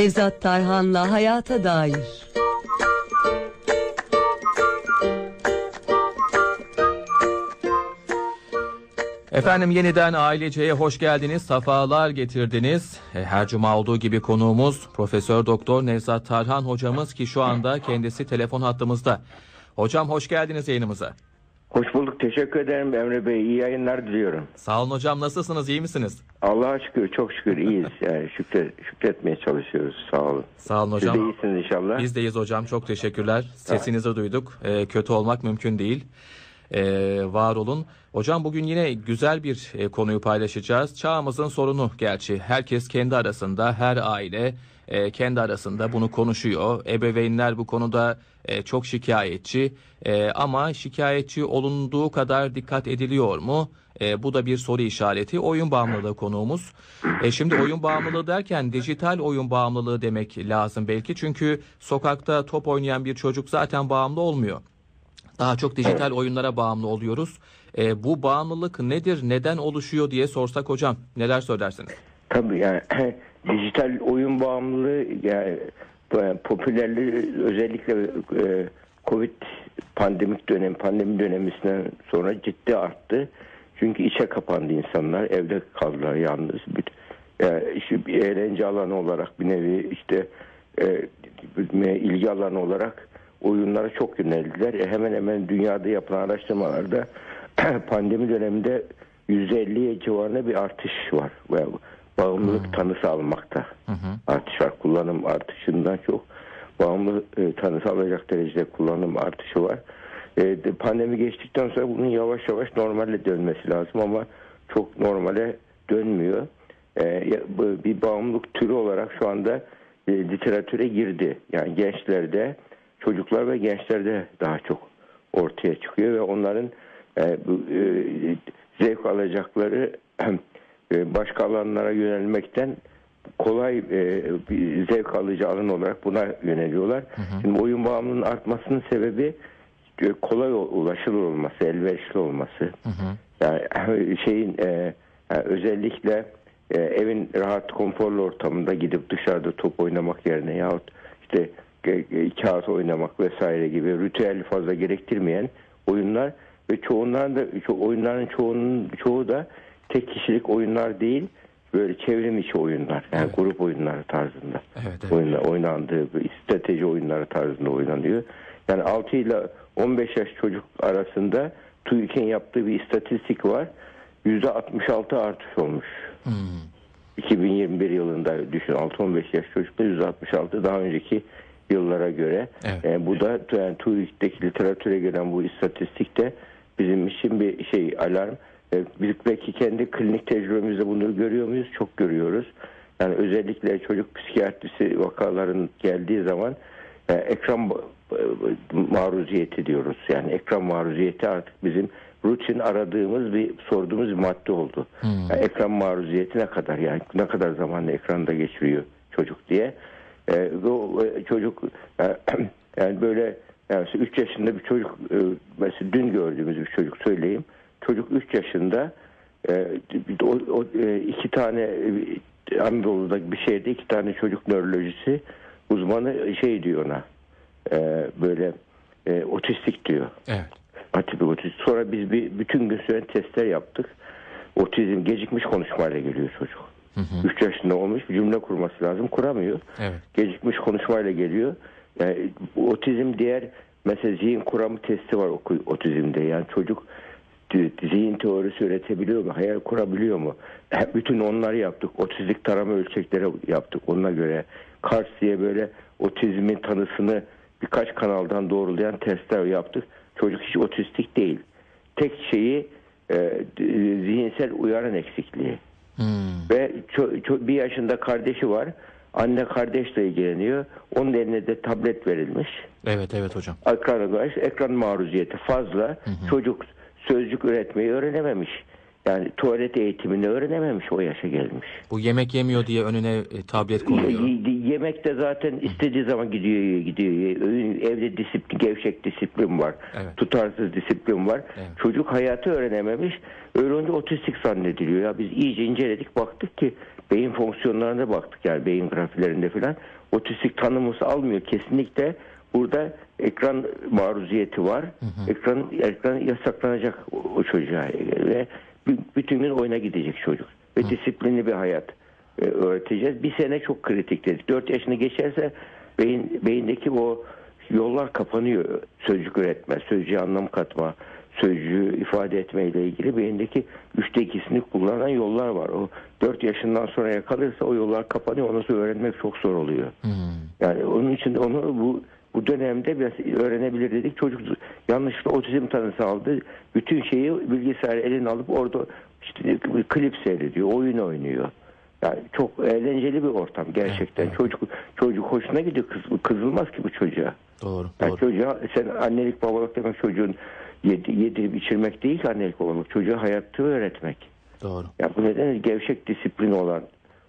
Nevzat Tarhan'la Hayata Dair Efendim yeniden aileceye hoş geldiniz, safalar getirdiniz. E, Her cuma olduğu gibi konuğumuz Profesör Doktor Nevzat Tarhan hocamız ki şu anda kendisi telefon hattımızda. Hocam hoş geldiniz yayınımıza. Hoş bulduk. Teşekkür ederim Emre Bey. İyi yayınlar diliyorum. Sağ olun hocam nasılsınız, iyi misiniz? Allah'a şükür, çok şükür iyiyiz. Yani şükret, şükretmeye çalışıyoruz. Sağ olun. Sağ olun Siz de hocam. iyisiniz inşallah. Biz deyiz hocam, çok teşekkürler. Sesinizi duyduk. E, kötü olmak mümkün değil. E, var olun. Hocam bugün yine güzel bir e, konuyu paylaşacağız. Çağımızın sorunu gerçi. Herkes kendi arasında, her aile e, kendi arasında bunu konuşuyor. Ebeveynler bu konuda e, çok şikayetçi. E, ama şikayetçi olunduğu kadar dikkat ediliyor mu? E, bu da bir soru işareti. Oyun bağımlılığı konuğumuz. E, şimdi oyun bağımlılığı derken dijital oyun bağımlılığı demek lazım belki. Çünkü sokakta top oynayan bir çocuk zaten bağımlı olmuyor. Daha çok dijital oyunlara bağımlı oluyoruz. E, bu bağımlılık nedir, neden oluşuyor diye sorsak hocam neler söylersiniz? Tabii yani dijital oyun bağımlılığı yani e, popülerliği özellikle e, Covid pandemik dönem, pandemi döneminden sonra ciddi arttı. Çünkü içe kapandı insanlar, evde kaldılar yalnız. Bir, yani işte bir eğlence alanı olarak bir nevi işte e, ilgi alanı olarak oyunlara çok yöneldiler. E, hemen hemen dünyada yapılan araştırmalarda pandemi döneminde %50'ye civarında bir artış var. Ve bağımlılık tanısı almakta artış var. Kullanım artışından çok bağımlı e, tanısı alacak derecede kullanım artışı var. E, de- pandemi geçtikten sonra bunun yavaş yavaş normale dönmesi lazım ama çok normale dönmüyor. E, bir bağımlılık türü olarak şu anda e, literatüre girdi. Yani gençlerde, çocuklar ve gençlerde daha çok ortaya çıkıyor ve onların e, bu, e, zevk alacakları başka alanlara yönelmekten kolay e, bir zevk alıcı alan olarak buna yöneliyorlar. Şimdi oyun bağımlılığının artmasının sebebi e, kolay ulaşılır olması, elverişli olması. Yani şeyin e, yani özellikle e, evin rahat konforlu ortamında gidip dışarıda top oynamak yerine yahut işte e, e, kağıt oynamak vesaire gibi ritüel fazla gerektirmeyen oyunlar ve çoğunların da ço- oyunların çoğunun çoğu da tek kişilik oyunlar değil böyle çevrim içi oyunlar yani Evet. grup oyunları tarzında Evet, evet. oyunlar oynandığı strateji oyunları tarzında oynanıyor. Yani 6 ile 15 yaş çocuk arasında TÜİK'in yaptığı bir istatistik var. %66 artış olmuş. 2021 yılında düşün 6-15 yaş çocukta %66 daha önceki yıllara göre. Evet. E, bu da yani TÜİK'teki literatüre gelen bu istatistikte bizim için bir şey alarm. E, belki kendi klinik tecrübemizde bunu görüyor muyuz? Çok görüyoruz. Yani özellikle çocuk psikiyatrisi vakaların geldiği zaman e, ekran ba- maruziyeti diyoruz. Yani ekran maruziyeti artık bizim rutin aradığımız bir sorduğumuz bir madde oldu. Yani ekran maruziyeti ne kadar yani ne kadar zamanla ekranda geçiriyor çocuk diye. E, bu e, çocuk e, yani böyle yani 3 yaşında bir çocuk e, mesela dün gördüğümüz bir çocuk söyleyeyim. Çocuk 3 yaşında e, o, o, e, iki tane e, Anadolu'da bir şehirde iki tane çocuk nörolojisi uzmanı şey diyor ona e, böyle e, otistik diyor. Evet. Atipik otizm. Sonra biz bir bütün gün süren testler yaptık. Otizm gecikmiş konuşmayla geliyor çocuk. 3 yaşında olmuş bir cümle kurması lazım. Kuramıyor. Evet. Gecikmiş konuşmayla geliyor. Yani otizm diğer mesela zihin kuramı testi var otizmde. Yani çocuk zihin teorisi üretebiliyor mu? Hayal kurabiliyor mu? Bütün onları yaptık. Otizlik tarama ölçekleri yaptık. Ona göre Kars diye böyle otizmin tanısını birkaç kanaldan doğrulayan testler yaptık. Çocuk hiç otistik değil. Tek şeyi e, zihinsel uyaran eksikliği. Ve ço- ço- bir yaşında kardeşi var. Anne kardeşle ilgileniyor. Onun eline de tablet verilmiş. Evet evet hocam. Ekran, ekran maruziyeti fazla. Çocuk sözcük üretmeyi öğrenememiş. yani tuvalet eğitimini öğrenememiş o yaşa gelmiş. Bu yemek yemiyor diye önüne e, tablet konuyor. Yemek de zaten istediği zaman gidiyor gidiyor. Evde disiplin, gevşek disiplin var. Evet. Tutarsız disiplin var. Evet. Çocuk hayatı öğrenememiş. Olunca otistik zannediliyor. Ya biz iyice inceledik baktık ki beyin fonksiyonlarına baktık yani beyin grafilerinde falan. Otistik tanımısı almıyor kesinlikle. Burada ekran maruziyeti var. Ekran ekran yasaklanacak o, o çocuğa ve bütün gün oyuna gidecek çocuk. Ve disiplinli bir hayat e, öğreteceğiz. Bir sene çok kritik dedik. 4 yaşını geçerse beyin beyindeki o yollar kapanıyor. Sözcük üretme, sözcüğe anlam katma, sözcüğü ifade etme ile ilgili beyindeki üçte ikisini kullanan yollar var. O 4 yaşından sonra yakalırsa o yollar kapanıyor. Onu öğrenmek çok zor oluyor. Yani onun için onu bu bu dönemde biraz öğrenebilir dedik. Çocuk yanlışlıkla otizm tanısı aldı. Bütün şeyi bilgisayarı eline alıp orada işte klip seyrediyor, oyun oynuyor. Yani çok eğlenceli bir ortam gerçekten. Çocuk çocuk hoşuna gidiyor. Kız, kızılmaz ki bu çocuğa. Doğru, Yani doğru. çocuğa sen annelik babalık demek çocuğun yedi, yedirip içirmek değil ki annelik babalık. Çocuğa hayatı öğretmek. Doğru. Ya bu nedenle gevşek disiplin olan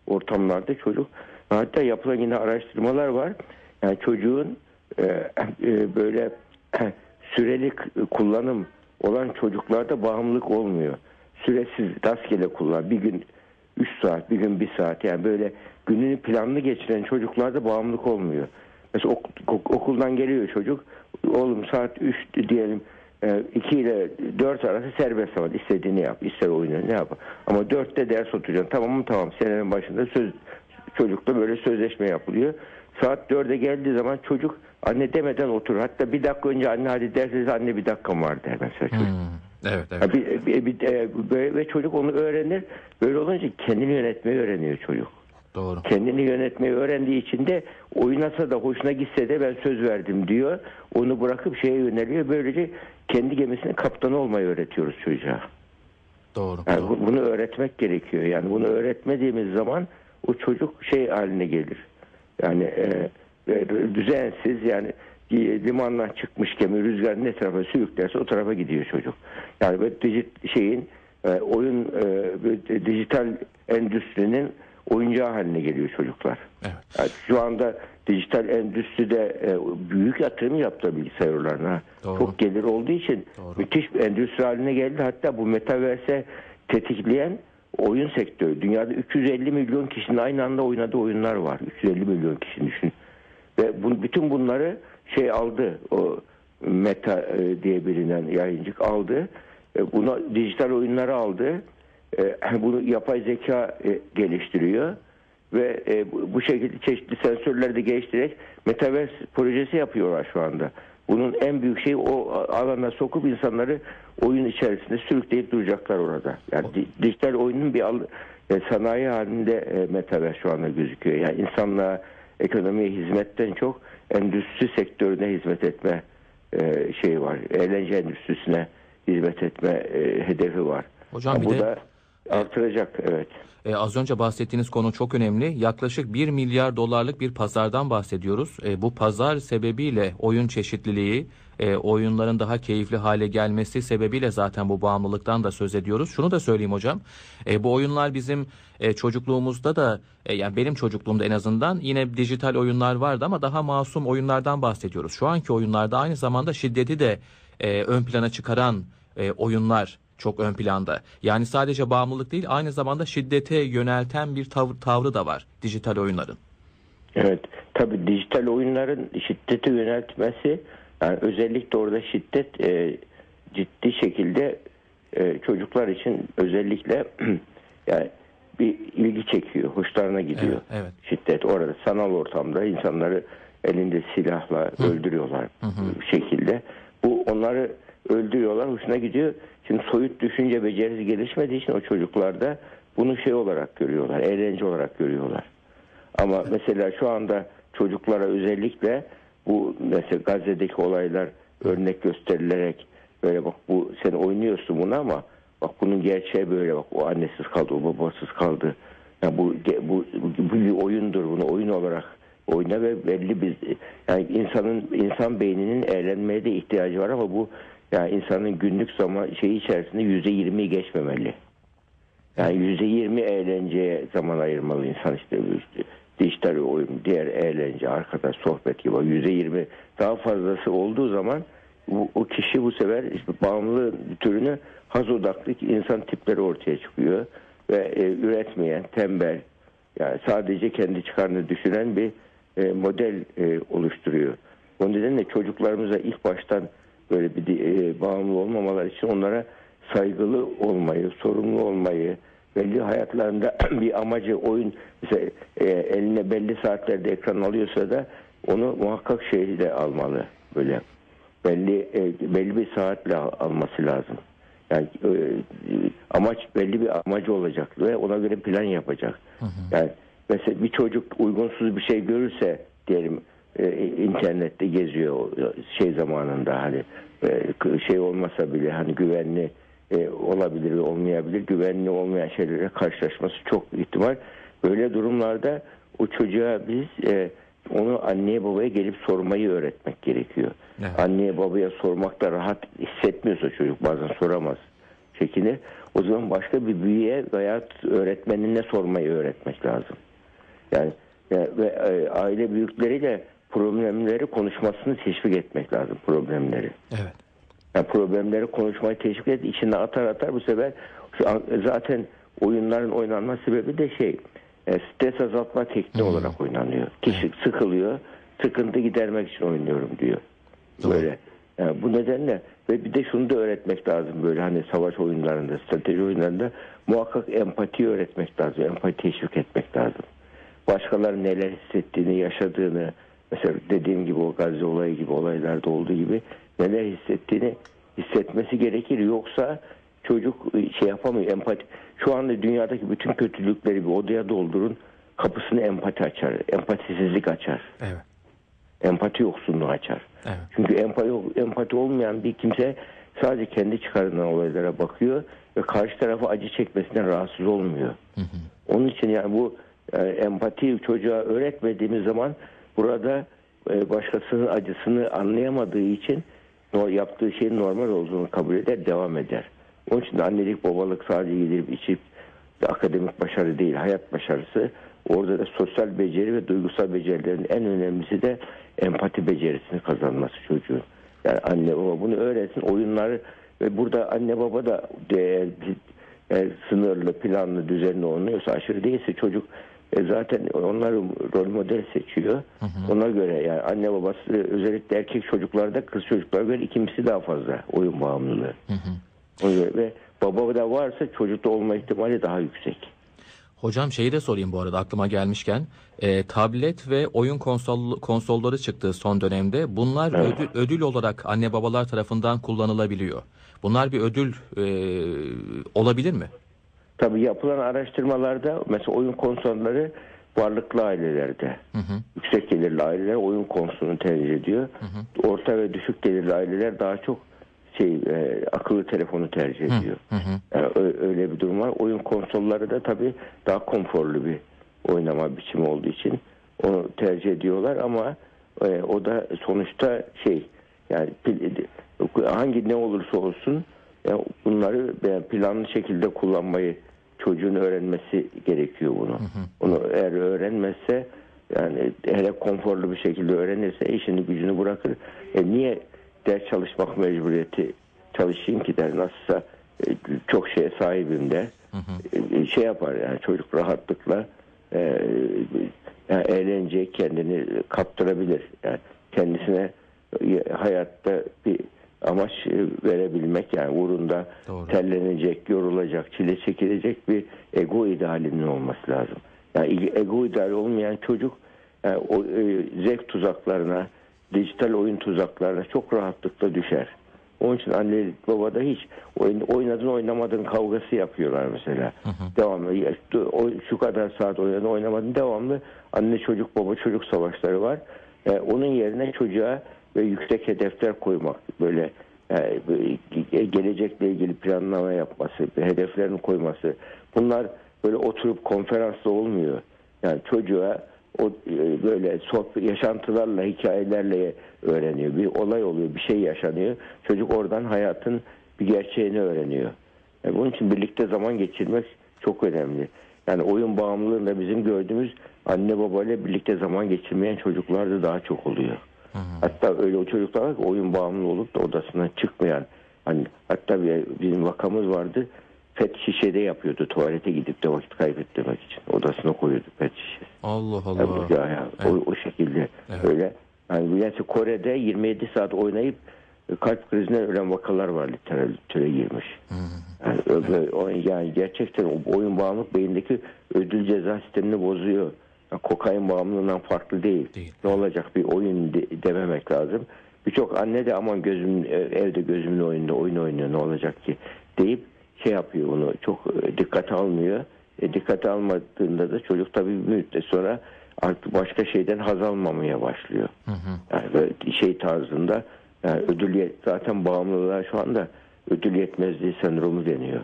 ortamlarda çocuk hatta yapılan yine araştırmalar var. Yani çocuğun böyle süreli kullanım olan çocuklarda bağımlılık olmuyor. Süresiz rastgele kullan. Bir gün 3 saat, bir gün 1 saat yani böyle gününü planlı geçiren çocuklarda bağımlılık olmuyor. Mesela ok- ok- okuldan geliyor çocuk. Oğlum saat 3 diyelim 2 ile 4 arası serbest zaman istediğini yap. ister oyunu ne yap. Ama 4'te ders oturacaksın. Tamam mı? Tamam. Senenin başında söz çocukla böyle sözleşme yapılıyor. Saat 4'e geldiği zaman çocuk anne demeden oturur. Hatta bir dakika önce anne hadi derseniz anne bir dakikam var der mesela çocuk. Hmm, Evet, evet. Bir- bir- bir- e, böyle- ve çocuk onu öğrenir. Böyle olunca kendini yönetmeyi öğreniyor çocuk. Doğru. Kendini yönetmeyi öğrendiği için de oynasa da hoşuna gitse de ben söz verdim diyor. Onu bırakıp şeye yöneliyor. Böylece kendi gemisinin kaptanı olmayı öğretiyoruz çocuğa. Doğru. Yani doğru. bu- bunu öğretmek gerekiyor. Yani bunu öğretmediğimiz zaman o çocuk şey haline gelir. Yani e, düzensiz yani e, limandan çıkmış gemi rüzgar ne tarafa sürüklerse o tarafa gidiyor çocuk. Yani böyle dijit, şeyin e, oyun e, dijital endüstrinin oyuncağı haline geliyor çocuklar. Evet. Yani şu anda dijital endüstride e, büyük yatırım yaptı bilgisayarlarına. Doğru. Çok gelir olduğu için Doğru. müthiş bir endüstri haline geldi. Hatta bu metaverse tetikleyen oyun sektörü. Dünyada 350 milyon kişinin aynı anda oynadığı oyunlar var. 350 milyon kişi düşün. Ve bu, bütün bunları şey aldı. O meta e, diye bilinen yayıncık aldı. E, buna dijital oyunları aldı. E, bunu yapay zeka e, geliştiriyor ve e, bu, şekilde çeşitli sensörleri de geliştirerek metaverse projesi yapıyorlar şu anda. Bunun en büyük şeyi o alana sokup insanları oyun içerisinde sürükleyip duracaklar orada. Yani di- dijital oyunun bir al, e, sanayi halinde e, metaverse şu anda gözüküyor. Yani insanlığa ekonomiye hizmetten çok endüstri sektörüne hizmet etme e, şeyi var. Eğlence endüstrisine hizmet etme e, hedefi var. Hocam bir bu de- da artıracak evet. E, az önce bahsettiğiniz konu çok önemli. Yaklaşık 1 milyar dolarlık bir pazardan bahsediyoruz. E, bu pazar sebebiyle oyun çeşitliliği, e, oyunların daha keyifli hale gelmesi sebebiyle zaten bu bağımlılıktan da söz ediyoruz. Şunu da söyleyeyim hocam. E, bu oyunlar bizim e, çocukluğumuzda da e, yani benim çocukluğumda en azından yine dijital oyunlar vardı ama daha masum oyunlardan bahsediyoruz. Şu anki oyunlarda aynı zamanda şiddeti de e, ön plana çıkaran e, oyunlar çok ön planda. Yani sadece bağımlılık değil aynı zamanda şiddete yönelten bir tav- tavrı da var dijital oyunların. Evet. Tabii dijital oyunların şiddete yöneltmesi yani özellikle orada şiddet e, ciddi şekilde e, çocuklar için özellikle yani bir ilgi çekiyor. Hoşlarına gidiyor. Evet, evet. Şiddet orada sanal ortamda insanları elinde silahla öldürüyorlar bir şekilde. Bu onları öldürüyorlar. Hoşuna gidiyor. Şimdi soyut düşünce becerisi gelişmediği için o çocuklarda bunu şey olarak görüyorlar. Eğlence olarak görüyorlar. Ama mesela şu anda çocuklara özellikle bu mesela Gazze'deki olaylar örnek gösterilerek böyle bak bu sen oynuyorsun bunu ama bak bunun gerçeği böyle bak o annesiz kaldı o babasız kaldı. Ya bu, bu bu bir oyundur bunu oyun olarak oyna ve belli bir yani insanın insan beyninin eğlenmeye de ihtiyacı var ama bu yani insanın günlük zaman şeyi içerisinde yüzde yirmiyi geçmemeli. Yani yüzde yirmi eğlenceye zaman ayırmalı insan işte dijital oyun, diğer eğlence, arkadaş sohbet gibi yüzde yirmi daha fazlası olduğu zaman bu, o kişi bu sefer işte bağımlı türünü haz odaklı insan tipleri ortaya çıkıyor ve e, üretmeyen, tembel, yani sadece kendi çıkarını düşünen bir e, model e, oluşturuyor. O nedenle çocuklarımıza ilk baştan böyle bir e, bağımlı olmamalar için onlara saygılı olmayı, sorumlu olmayı, belli hayatlarında bir amacı oyun mesela e, eline belli saatlerde ekran alıyorsa da onu muhakkak şeyle almalı böyle belli e, belli bir saatle al- alması lazım. Yani e, amaç belli bir amacı olacak ve ona göre plan yapacak. Yani mesela bir çocuk uygunsuz bir şey görürse diyelim e, internette geziyor şey zamanında hani e, şey olmasa bile hani güvenli e, olabilir ve olmayabilir. Güvenli olmayan şeylere karşılaşması çok ihtimal. Böyle durumlarda o çocuğa biz e, onu anneye babaya gelip sormayı öğretmek gerekiyor. Evet. Anneye babaya sormakta rahat hissetmiyorsa çocuk bazen soramaz çekinir. O zaman başka bir büyüye veya öğretmenine sormayı öğretmek lazım. Yani e, ve e, aile büyükleriyle problemleri konuşmasını teşvik etmek lazım problemleri. Evet. Yani problemleri konuşmayı teşvik et, içine atar atar bu sefer an- zaten oyunların oynanma sebebi de şey e, stres azaltma tekniği olarak oynanıyor. Kişi sıkılıyor, sıkıntı gidermek için oynuyorum diyor. Böyle. Yani bu nedenle ve bir de şunu da öğretmek lazım böyle hani savaş oyunlarında, strateji oyunlarında muhakkak empati öğretmek lazım. Empati teşvik etmek lazım. Başkaları neler hissettiğini, yaşadığını, mesela dediğim gibi o Gazze olayı gibi olaylarda olduğu gibi neler hissettiğini hissetmesi gerekir. Yoksa çocuk şey yapamıyor. Empati. Şu anda dünyadaki bütün kötülükleri bir odaya doldurun. Kapısını empati açar. Empatisizlik açar. Evet. Empati yoksunluğu açar. Evet. Çünkü empati, empati olmayan bir kimse sadece kendi çıkarından olaylara bakıyor ve karşı tarafı acı çekmesinden rahatsız olmuyor. Onun için yani bu e, empati çocuğa öğretmediğimiz zaman burada e, başkasının acısını anlayamadığı için yaptığı şeyin normal olduğunu kabul eder, devam eder. Onun için annelik babalık sadece yedirip içip de akademik başarı değil, hayat başarısı. Orada da sosyal beceri ve duygusal becerilerin en önemlisi de empati becerisini kazanması çocuğun. Yani anne baba bunu öğretsin. Oyunları ve burada anne baba da değer, eğer sınırlı, planlı, düzenli oynuyorsa aşırı değilse çocuk e, zaten onları rol model seçiyor. Ona göre yani anne babası özellikle erkek çocuklarda kız çocuklara göre ikincisi daha fazla oyun bağımlılığı. Ona göre ve baba da varsa çocukta olma ihtimali daha yüksek. Hocam şeyi de sorayım bu arada aklıma gelmişken. E, tablet ve oyun konsol, konsolları çıktığı son dönemde bunlar Evet. ödül, ödül olarak anne babalar tarafından kullanılabiliyor. Bunlar bir ödül e, olabilir mi? Tabii yapılan araştırmalarda mesela oyun konsolları varlıklı ailelerde yüksek gelirli aileler oyun konsolunu tercih ediyor. Orta ve düşük gelirli aileler daha çok şey e, akıllı telefonu tercih ediyor. Yani ö- öyle bir durum var. Oyun konsolları da tabii daha konforlu bir oynama biçimi olduğu için onu tercih ediyorlar ama e, o da sonuçta şey yani hangi ne olursa olsun ya bunları ben planlı şekilde kullanmayı çocuğun öğrenmesi gerekiyor bunu. Onu eğer öğrenmezse yani hele konforlu bir şekilde öğrenirse işini gücünü bırakır. E niye ders çalışmak mecburiyeti çalışayım ki der nasılsa e, çok şeye sahibim der. E, şey yapar yani çocuk rahatlıkla e, yani eğlenceye kendini kaptırabilir. Yani kendisine e, hayatta bir amaç e, verebilmek yani uğrunda Doğru. terlenecek, yorulacak, çile çekilecek bir ego idealinin olması lazım. Yani ego ideali olmayan çocuk yani o e, zevk tuzaklarına, dijital oyun tuzaklarına çok rahatlıkla düşer. Onun için anne baba da hiç oynadın oynamadın kavgası yapıyorlar mesela. Devamlı ya işte o, şu kadar saat oynadın oynamadın devamlı anne çocuk baba çocuk savaşları var. E, onun yerine çocuğa ve yüksek hedefler koymak böyle yani böyle ge- gelecekle ilgili planlama yapması, hedeflerini koyması. Bunlar böyle oturup konferansla olmuyor. Yani çocuğa o e, böyle sohbet, yaşantılarla, hikayelerle öğreniyor. Bir olay oluyor, bir şey yaşanıyor. Çocuk oradan hayatın bir gerçeğini öğreniyor. Yani bunun için birlikte zaman geçirmek çok önemli. Yani oyun bağımlılığında bizim gördüğümüz anne babayla birlikte zaman geçirmeyen çocuklar da daha çok oluyor. Hatta öyle o çocuklar var ki oyun bağımlı olup da odasından çıkmayan. Hani hatta bir, bizim vakamız vardı. Pet şişede yapıyordu tuvalete gidip de vakit kaybettirmek için. Odasına koyuyordu pet şişesi. Allah Allah. ya, ya, o, o şekilde Evet. öyle. Yani yani Kore'de 27 saat oynayıp e, kalp krizinden ölen vakalar var literatüre girmiş. Yani, o- yani gerçekten o oyun bağımlılık beyindeki ödül ceza sistemini bozuyor. Kokain bağımlılığından farklı değil. Değil. Ne olacak bir oyun de- dememek lazım. Birçok anne de aman gözüm e, evde gözümün oyunda oyun oynuyor ne olacak ki deyip şey yapıyor onu çok e, dikkate almıyor. E, dikkate almadığında da çocuk tabii bir müddet sonra artık başka şeyden haz almamaya başlıyor. Yani böyle şey tarzında yani ödül zaten bağımlılığa şu anda ödül yetmezliği sendromu deniyor.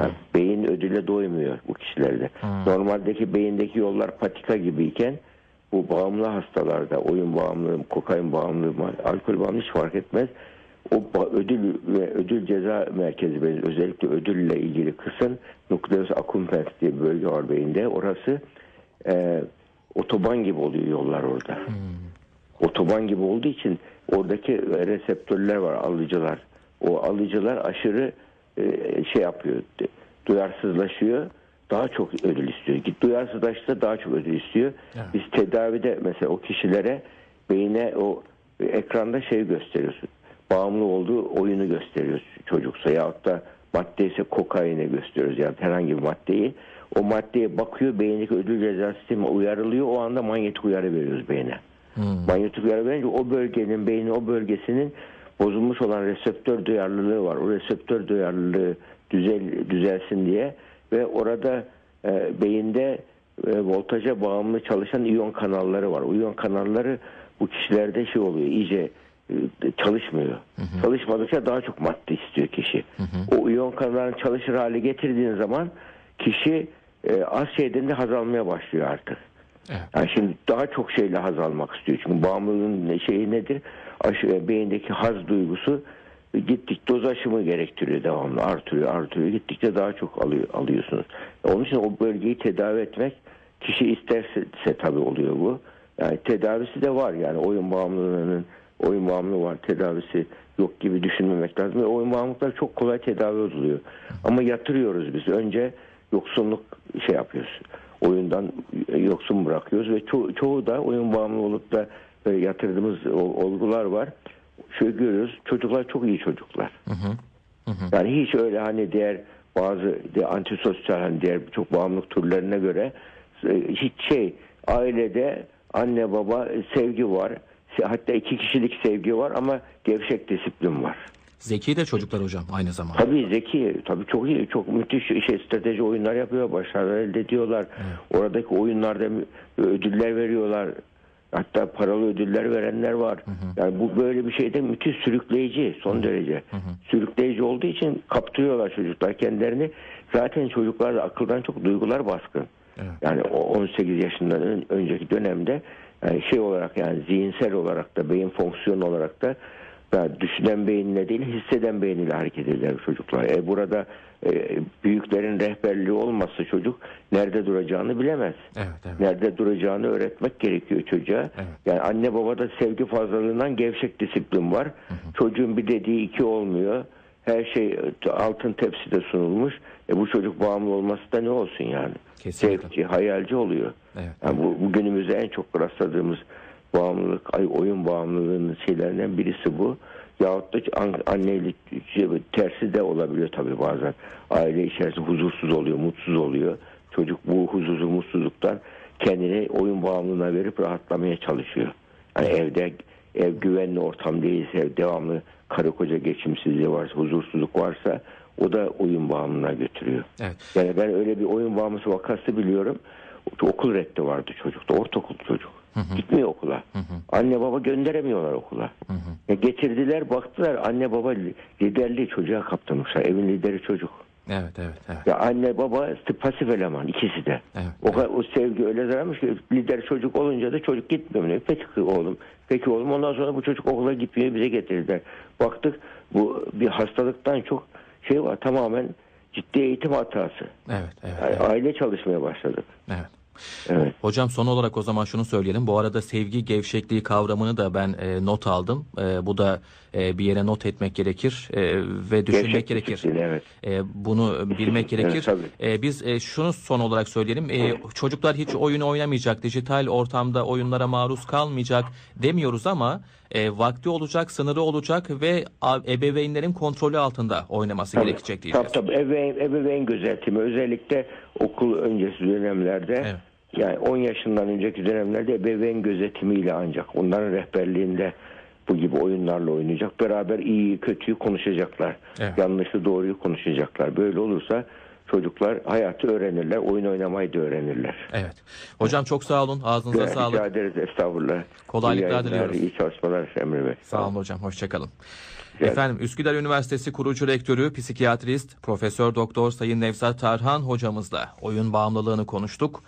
Yani beyin ödüle doymuyor bu kişilerde. Normaldeki beyindeki yollar patika gibiyken bu bağımlı hastalarda oyun bağımlılığı, kokain bağımlılığı, alkol bağımlılığı hiç fark etmez. O ödül ve ödül ceza merkezi özellikle ödülle ilgili kısım nukleus accumbens diye bir bölge var beyinde. Orası e, otoban gibi oluyor yollar orada. Otoban gibi olduğu için oradaki reseptörler var alıcılar. O alıcılar aşırı e, şey yapıyor. Duyarsızlaşıyor. Daha çok ödül istiyor. Git duyarsızlaşsa daha çok ödül istiyor. Biz tedavide mesela o kişilere beyine o e, ekranda şey gösteriyoruz. Bağımlı olduğu oyunu gösteriyoruz çocuksa ya da madde ise kokaini gösteriyoruz yani herhangi bir maddeyi. O maddeye bakıyor beyindeki ödül ceza sistemi uyarılıyor. O anda manyetik uyarı veriyoruz beyne. Manyetik uyarı verince o bölgenin beynin o bölgesinin bozulmuş olan reseptör duyarlılığı var. O reseptör duyarlılığı düzel, düzelsin diye ve orada e, beyinde e, voltaja bağımlı çalışan iyon kanalları var. O iyon kanalları bu kişilerde şey oluyor iyice e, çalışmıyor. Çalışmadıkça daha çok madde istiyor kişi. O iyon kanallarını çalışır hale getirdiğin zaman kişi e, az şeyden de haz almaya başlıyor artık. Evet. Yani şimdi daha çok şeyle haz almak istiyor. Çünkü bağımlılığın ne- şeyi nedir? Aşı, beyindeki haz duygusu e, gittik doz aşımı gerektiriyor devamlı artıyor artıyor gittikçe daha çok alıyor, alıyorsunuz. Onun için o bölgeyi tedavi etmek kişi isterse tabii oluyor bu. Yani tedavisi de var yani oyun bağımlılığının oyun bağımlılığı var tedavisi yok gibi düşünmemek lazım. Oyun bağımlılıklar çok kolay tedavi ediliyor. Ama yatırıyoruz biz. Önce yoksunluk şey yapıyoruz. Oyundan yoksun bırakıyoruz ve ço- çoğu da oyun bağımlı olup da böyle yatırdığımız ol- olgular var. Şöyle görüyoruz çocuklar çok iyi çocuklar. Yani hiç öyle hani diğer bazı de antisosyal hani diğer çok bağımlılık türlerine göre e, hiç şey ailede anne baba sevgi var. Hatta iki kişilik sevgi var ama gevşek disiplin var. Zeki de çocuklar hocam aynı zamanda. Tabii zeki, tabii çok iyi, çok müthiş şey strateji oyunlar yapıyor, başarılar elde ediyorlar. Oradaki oyunlarda ödüller veriyorlar. Hatta paralı ödüller verenler var. Yani bu böyle bir şeyde müthiş sürükleyici, son derece. Sürükleyici olduğu için kaptırıyorlar çocuklar kendilerini. Zaten çocuklarda akıldan çok duygular baskın. Evet. Yani o 18 yaşından ön- önceki dönemde yani şey olarak yani zihinsel olarak da beyin fonksiyonu olarak da yani düşünen beyinle değil hisseden beyniyle hareket eder çocuklar. E burada e, büyüklerin rehberliği olmazsa çocuk nerede duracağını bilemez. Evet, evet. Nerede duracağını öğretmek gerekiyor çocuğa. Evet. Yani anne babada sevgi fazlalığından gevşek disiplin var. Çocuğun bir dediği iki olmuyor. Her şey e, altın tepside sunulmuş. E bu çocuk bağımlı olması da ne olsun yani? Kesinlikle. Zevkçi, hayalci oluyor. Evet. Yani bu, bu günümüzde en çok rastladığımız bağımlılık, ay, oyun bağımlılığının şeylerinden birisi bu. Yahut da an- annelik şey, tersi de olabiliyor tabii bazen. Aile içerisinde huzursuz oluyor, mutsuz oluyor. Çocuk bu huzursuz, mutsuzluktan kendini oyun bağımlılığına verip rahatlamaya çalışıyor. Yani evde ev güvenli ortam değilse, ev devamlı karı koca geçimsizliği varsa, huzursuzluk varsa o da oyun bağımlılığına götürüyor. Evet. Yani ben öyle bir oyun bağımlısı vakası biliyorum. Okul reddi vardı çocukta. Ortaokul çocuk. Gitmiyor okula. Anne baba gönderemiyorlar okula. Ya getirdiler baktılar anne baba li- liderliği çocuğa kaptırmışlar. Evin lideri çocuk. Evet, evet, evet. Ya anne baba pasif eleman ikisi de. Evet, o, kadar, o sevgi öyle zararmış ki lider çocuk olunca da çocuk gitmiyor. Peki oğlum. Peki oğlum ondan sonra bu çocuk okula gitmiyor bize getirdiler. Baktık bu bir hastalıktan çok şey var tamamen ciddi eğitim hatası. Evet, evet, Yani evet. aile çalışmaya başladık. evet. Evet. Hocam son olarak o zaman şunu söyleyelim. Bu arada sevgi gevşekliği kavramını da ben e, not aldım. E, bu da e, bir yere not etmek gerekir e, ve düşünmek Gevşek gerekir. disiplin, evet. E, bunu bilmek Evet, gerekir. tabii. E, biz e, şunu son olarak söyleyelim. E, çocuklar hiç oyun oynamayacak, dijital ortamda oyunlara maruz kalmayacak demiyoruz ama e, vakti olacak, sınırı olacak ve ebeveynlerin kontrolü altında oynaması gerekecek diyeceğiz. Tabii tabii ebeveyn, ebeveyn gözetimi özellikle okul öncesi dönemlerde Evet. Yani 10 yaşından önceki dönemlerde ebeveyn gözetimiyle ancak onların rehberliğinde bu gibi oyunlarla oynayacak. Beraber iyi kötüyü konuşacaklar. Evet. Yanlışı doğruyu konuşacaklar. Böyle olursa çocuklar hayatı öğrenirler. Oyun oynamayı da öğrenirler. Evet. Hocam çok sağ olun. Ağzınıza Rica sağlık. ederiz estağfurullah. Kolaylıklar İyi diliyoruz. İyi çalışmalar Emre Bey. Sağ olun hocam. Hoşçakalın. Efendim Üsküdar Üniversitesi kurucu rektörü, psikiyatrist, Profesör Doktor Sayın Nevzat Tarhan hocamızla oyun bağımlılığını konuştuk.